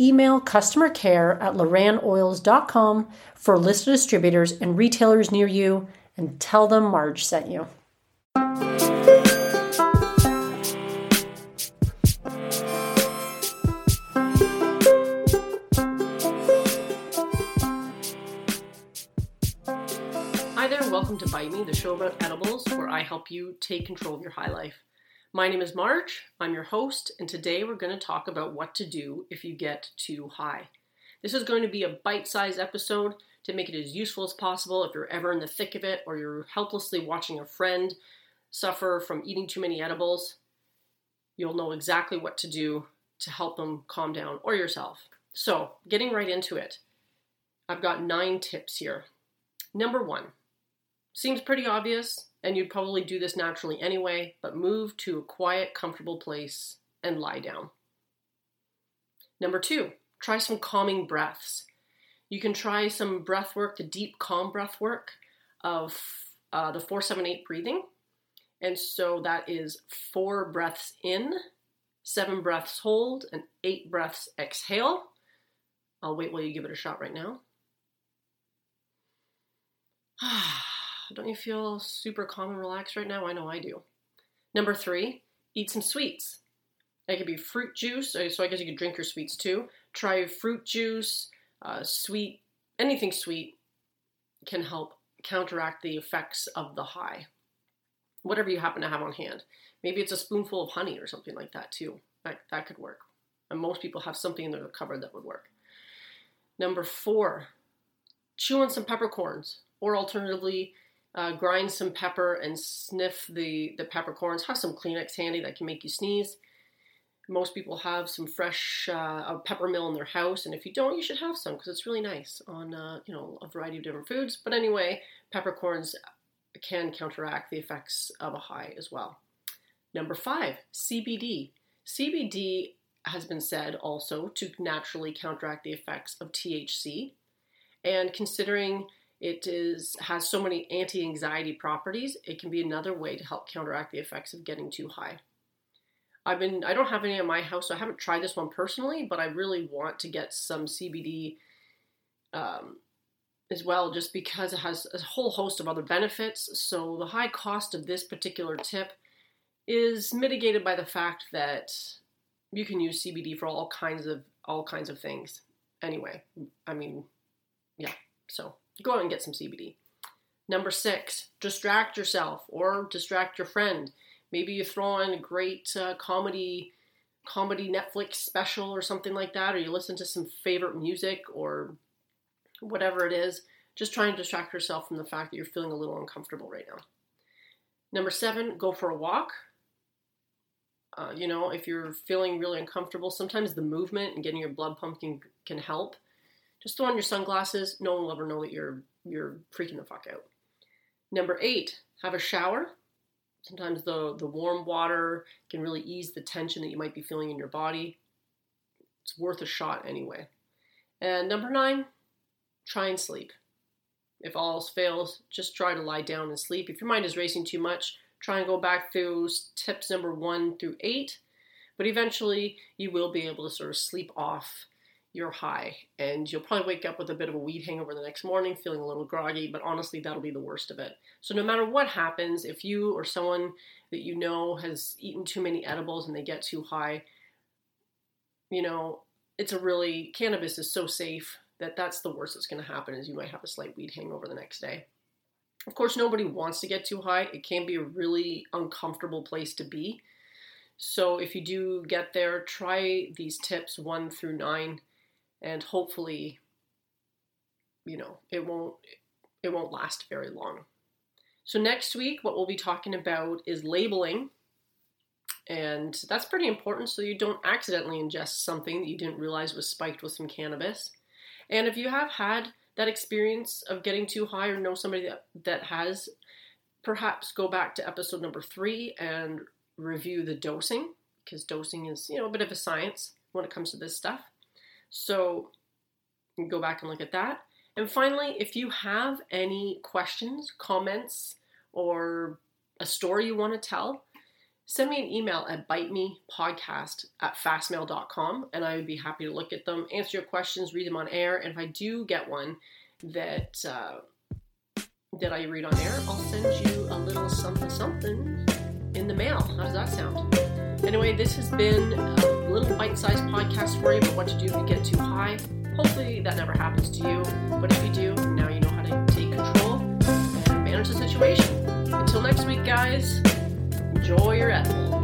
email customer care at lorannoils.com for a list of distributors and retailers near you and tell them Marge sent you. Hi there, welcome to Bite Me, the show about edibles where I help you take control of your high life. My name is Marge, I'm your host, and today we're going to talk about what to do if you get too high. This is going to be a bite sized episode to make it as useful as possible if you're ever in the thick of it or you're helplessly watching a friend suffer from eating too many edibles. You'll know exactly what to do to help them calm down or yourself. So, getting right into it, I've got nine tips here. Number one, seems pretty obvious, and you'd probably do this naturally anyway, but move to a quiet, comfortable place and lie down. Number two, try some calming breaths. You can try some breath work, the deep, calm breath work of uh, the 478 breathing. And so that is four breaths in, seven breaths hold, and eight breaths exhale. I'll wait while you give it a shot right now. Don't you feel super calm and relaxed right now? I know I do. Number three, eat some sweets. It could be fruit juice, so I guess you could drink your sweets too. Try fruit juice, uh, sweet, anything sweet can help counteract the effects of the high. Whatever you happen to have on hand. Maybe it's a spoonful of honey or something like that too. That, that could work. And most people have something in their cupboard that would work. Number four, chew on some peppercorns, or alternatively, uh, grind some pepper and sniff the, the peppercorns. Have some Kleenex handy that can make you sneeze. Most people have some fresh uh, pepper mill in their house, and if you don't, you should have some because it's really nice on uh, you know a variety of different foods. But anyway, peppercorns can counteract the effects of a high as well. Number five, CBD. CBD has been said also to naturally counteract the effects of THC, and considering it is has so many anti-anxiety properties. It can be another way to help counteract the effects of getting too high. I've been I don't have any in my house, so I haven't tried this one personally, but I really want to get some CBD um, as well, just because it has a whole host of other benefits. So the high cost of this particular tip is mitigated by the fact that you can use CBD for all kinds of all kinds of things. Anyway, I mean, yeah. So go out and get some CBD. Number six, distract yourself or distract your friend. Maybe you throw on a great uh, comedy comedy Netflix special or something like that, or you listen to some favorite music or whatever it is. Just try and distract yourself from the fact that you're feeling a little uncomfortable right now. Number seven, go for a walk. Uh, you know, if you're feeling really uncomfortable, sometimes the movement and getting your blood pumping can help. Just throw on your sunglasses. No one will ever know that you're you're freaking the fuck out. Number eight, have a shower. Sometimes the the warm water can really ease the tension that you might be feeling in your body. It's worth a shot anyway. And number nine, try and sleep. If all else fails, just try to lie down and sleep. If your mind is racing too much, try and go back through tips number one through eight. But eventually, you will be able to sort of sleep off you're high and you'll probably wake up with a bit of a weed hangover the next morning feeling a little groggy but honestly that'll be the worst of it. So no matter what happens if you or someone that you know has eaten too many edibles and they get too high you know it's a really cannabis is so safe that that's the worst that's going to happen is you might have a slight weed hangover the next day. Of course nobody wants to get too high. It can be a really uncomfortable place to be. So if you do get there try these tips one through nine and hopefully you know it won't it won't last very long. So next week what we'll be talking about is labeling. And that's pretty important so you don't accidentally ingest something that you didn't realize was spiked with some cannabis. And if you have had that experience of getting too high or know somebody that, that has, perhaps go back to episode number three and review the dosing because dosing is, you know, a bit of a science when it comes to this stuff. So go back and look at that. And finally, if you have any questions, comments, or a story you want to tell, send me an email at bitemepodcast at fastmail.com and I would be happy to look at them, answer your questions, read them on air. And if I do get one that uh, that I read on air, I'll send you a little something something in the mail. How does that sound? Anyway, this has been a little bite-sized podcast for you about what to do if you get too high. Hopefully that never happens to you, but if you do, now you know how to take control and manage the situation. Until next week, guys enjoy your edibles.